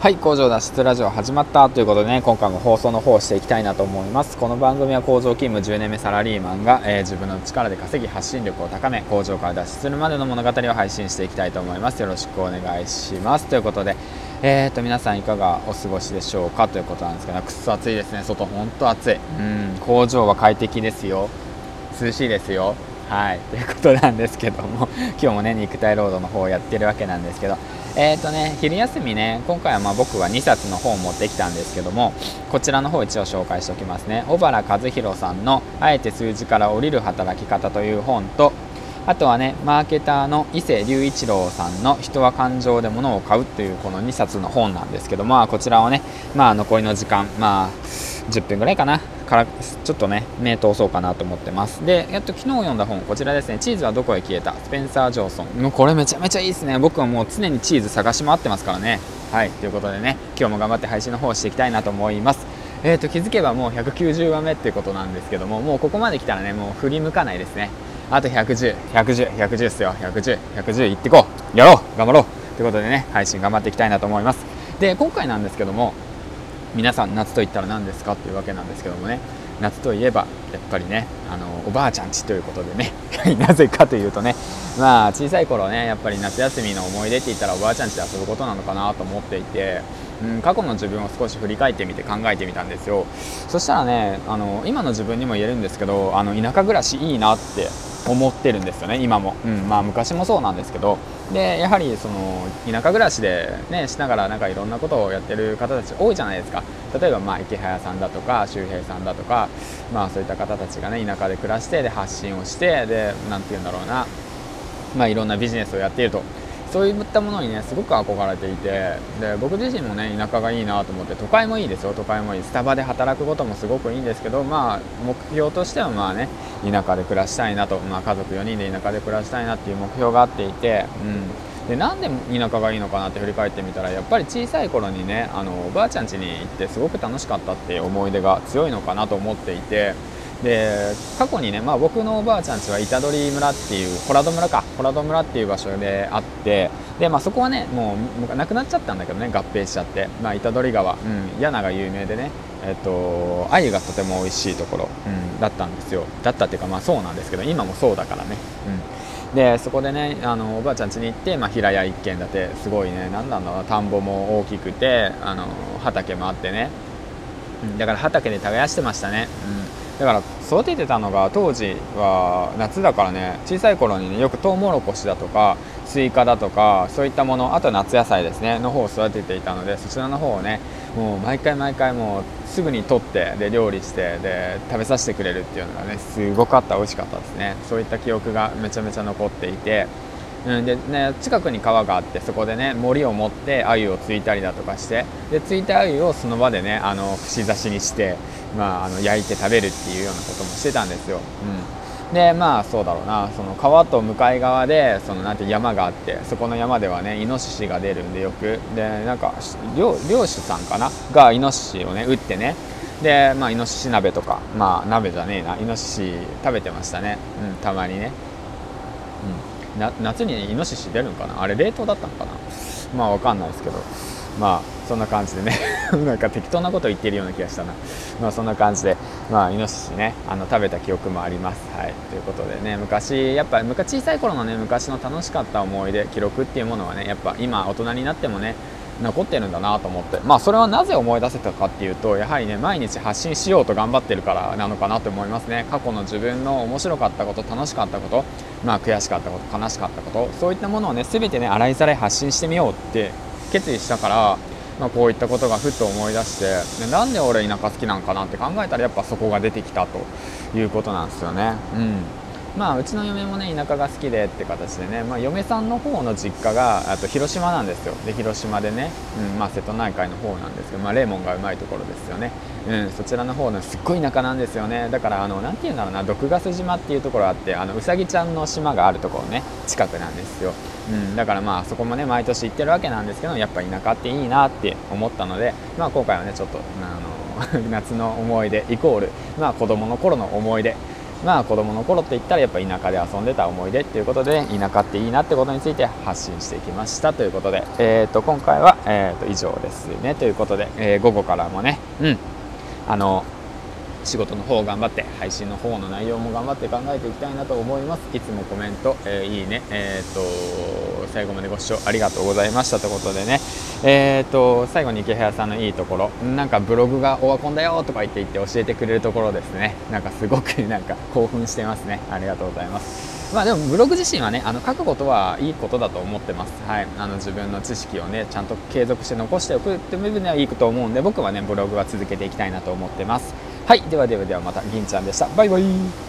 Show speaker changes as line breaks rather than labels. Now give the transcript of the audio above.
はい工場脱出ラジオ始まったということでね今回も放送の方をしていきたいなと思います。この番組は工場勤務10年目サラリーマンが、えー、自分の力で稼ぎ発信力を高め工場から脱出するまでの物語を配信していきたいと思います。よろしくお願いします。ということでえーと皆さんいかがお過ごしでしょうかということなんですけどくっそ暑いですね。外本当暑い。うん工場は快適ですよ。涼しいですよ。はい。ということなんですけども 今日もね肉体労働の方をやってるわけなんですけど。えーとね、昼休みね、今回はま僕は2冊の本を持ってきたんですけども、こちらの方一応紹介しておきますね。小原和弘さんのあえて数字から降りる働き方という本と、あとはね、マーケターの伊勢隆一郎さんの人は感情で物を買うというこの2冊の本なんですけど、まあこちらをね、まあ残りの時間、まあ10分ぐらいかな、からちょっとね目通そうかなと思ってます。でやっと昨日読んだ本こちらですね。チーズはどこへ消えた？スペンサー・ジョーソン。もうこれめちゃめちゃいいですね。僕はもう常にチーズ探し回ってますからね。はいということでね今日も頑張って配信の方していきたいなと思います。えーと、気づけばもう190話目っていうことなんですけどももうここまで来たらねもう振り向かないですね。あと110、110、110ですよ。110、110いってこう。やろう。頑張ろう。ということでね配信頑張っていきたいなと思います。で今回なんですけども皆さん夏といったら何ですかっていうわけなんですけどもね。夏といえばやっぱりねあのおばあちゃんちということでね。なぜかというとね。まあ小さい頃ねやっぱり夏休みの思い出って言ったらおばあちゃんちで遊ぶことなのかなと思っていて、うん、過去の自分を少し振り返ってみて考えてみたんですよ。そしたらねあの今の自分にも言えるんですけどあの田舎暮らしいいなって思ってるんですよね今も、うんまあ、昔もそうなんですけど。でやはりその田舎暮らしで、ね、しながらなんかいろんなことをやってる方たち多いじゃないですか。例えばまあ池早さんだとか周平さんだとか、まあ、そういった方たちがね田舎で暮らしてで発信をしてで何て言うんだろうな、まあ、いろんなビジネスをやっていると。そういったものにねすごく憧れていてで僕自身もね田舎がいいなと思って都会もいいですよ。都会もいい。スタバで働くこともすごくいいんですけどまあ目標としてはまあね田舎で暮らしたいなと、まあ、家族4人で田舎で暮らしたいなっていう目標があっていて、うん、でなんで田舎がいいのかなって振り返ってみたらやっぱり小さい頃にねあのおばあちゃん家に行ってすごく楽しかったっていう思い出が強いのかなと思っていて。で過去にね、まあ、僕のおばあちゃんちは板取村っていう洞戸村か。洞戸村っていう場所であってで、まあ、そこはねもうなくなっちゃったんだけどね合併しちゃって、まあ、板取川、うん、柳が有名でねえっと鮎がとても美味しいところ、うん、だったんですよ。だったっていうかまあそうなんですけど今もそうだからね、うん、でそこでねあのおばあちゃん家に行って、まあ、平屋一軒建て。すごいね何なんだろう田んぼも大きくてあの畑もあってね、うん、だから畑で耕してましたね、うん。だから育ててたのが当時は夏だからね小さい頃にねよくトウモロコシだとかスイカだとかそういったものあと夏野菜ですねの方を育てていたのでそちらの方をねもう毎回毎回もうすぐに取ってで料理してで食べさせてくれるっていうのがねすごかった美味しかったですね。そういった記憶がめちゃめちゃ残っていてうん、でね近くに川があってそこでね銛を持って鮎をついたりだとかしてでついた鮎をその場でねあの串刺しにして、まあ、あの焼いて食べるっていうようなこともしてたんですよ。うん、でまあそうだろうな。その川と向かい側でそのなんて山があってそこの山ではねイノシシが出るんでよく。でなんか漁漁師さんかな？がイノシシをね撃ってね。でまあイノシシ鍋とかまあ鍋じゃねえな。イノシシ食べてましたね、うん、たまにね。うん。夏にイノシシ出るんかな？あれ冷凍だったのかな？まあわかんないですけど。まあそんな感じでね。なんか適当なこと言ってるような気がしたな。まあそんな感じでまあイノシシねあの食べた記憶もあります。はい。ということでね昔やっぱ昔小さい頃のね昔の楽しかった思い出記録っていうものはねやっぱ今大人になってもね残ってるんだなと思って。まあそれはなぜ思い出せたかっていうとやはりね毎日発信しようと頑張ってるからなのかなと思いますね。過去の自分の面白かったこと楽しかったことまあ悔しかったこと悲しかったことそういったものをね全てね洗いざらい発信してみようって決意したからまあ、こういったことがふっと思い出してでなんで俺田舎好きなんかなって考えたらやっぱそこが出てきたということなんですよね。うんまあ、うちの嫁もね田舎が好きでって形でね、まあ、嫁さんの方の実家があと広島なんですよ。で広島でね、うんまあ、瀬戸内海の方なんですけど、まあ、レーモンがうまいところですよね、うん、そちらの方のすっごい田舎なんですよね。だからあのなんて言うんだろうな毒ガス島っていうところあってあのうさぎちゃんの島があるところね近くなんですよ、うん、だからまあそこもね毎年行ってるわけなんですけどやっぱ田舎っていいなって思ったので、まあ、今回はねちょっとあの 夏の思い出イコール、まあ、子供の頃の思い出まあ子供の頃って言ったらやっぱ田舎で遊んでた思い出っていうことで田舎っていいなってことについて発信していきましたということで、えー、と今回は、えー、と以上ですね。ということで、えー、午後からもねうん。あの仕事の方頑張って配信の方の内容も頑張って考えていきたいなと思います。いつもコメント、えー、いいねえっ、と最後までご視聴ありがとうございましたということでね。えっ、と最後に池早さんのいいところ。なんかブログがオワコンだよとか言って言って教えてくれるところですね。なんかすごくなんか興奮してますね。ありがとうございます。まあでもブログ自身はねあの書くことはいいことだと思ってます。はい。あの自分の知識をねちゃんと継続して残しておくっていう部分ではいいと思うんで僕はねブログは続けていきたいなと思ってます。はい。ではではではまた銀ちゃんでした。バイバイ。